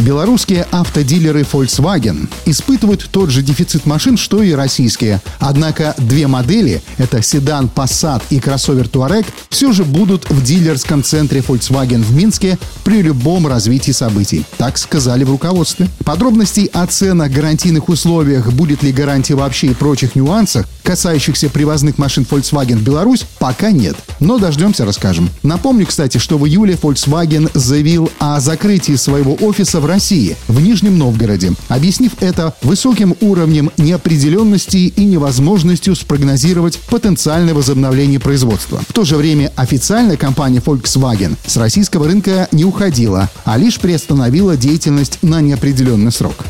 Белорусские автодилеры Volkswagen испытывают тот же дефицит машин, что и российские. Однако две модели – это седан Passat и кроссовер Touareg – все же будут в дилерском центре Volkswagen в Минске при любом развитии событий. Так сказали в руководстве. Подробностей о ценах, гарантийных условиях, будет ли гарантия вообще и прочих нюансах, касающихся привозных машин Volkswagen в Беларусь, пока нет. Но дождемся, расскажем. Напомню, кстати, что в июле Volkswagen заявил о закрытии своего офиса в России, в Нижнем Новгороде, объяснив это высоким уровнем неопределенности и невозможностью спрогнозировать потенциальное возобновление производства. В то же время официально компания Volkswagen с российского рынка не уходила, а лишь приостановила деятельность на неопределенный срок.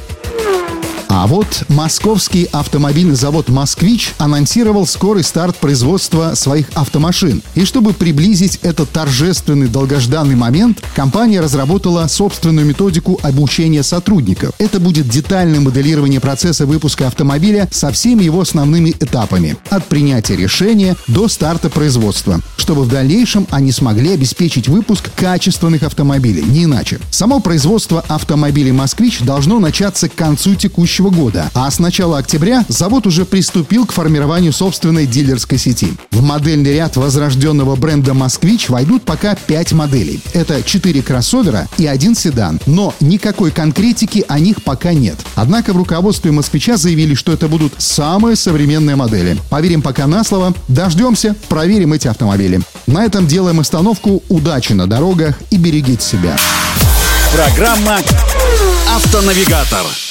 А вот московский автомобильный завод «Москвич» анонсировал скорый старт производства своих автомашин. И чтобы приблизить этот торжественный долгожданный момент, компания разработала собственную методику обучения сотрудников. Это будет детальное моделирование процесса выпуска автомобиля со всеми его основными этапами. От принятия решения до старта производства чтобы в дальнейшем они смогли обеспечить выпуск качественных автомобилей, не иначе. Само производство автомобилей «Москвич» должно начаться к концу текущего года, а с начала октября завод уже приступил к формированию собственной дилерской сети. В модельный ряд возрожденного бренда «Москвич» войдут пока 5 моделей. Это 4 кроссовера и один седан, но никакой конкретики о них пока нет. Однако в руководстве «Москвича» заявили, что это будут самые современные модели. Поверим пока на слово, дождемся, проверим эти автомобили. На этом делаем остановку. Удачи на дорогах и берегите себя. Программа «Автонавигатор».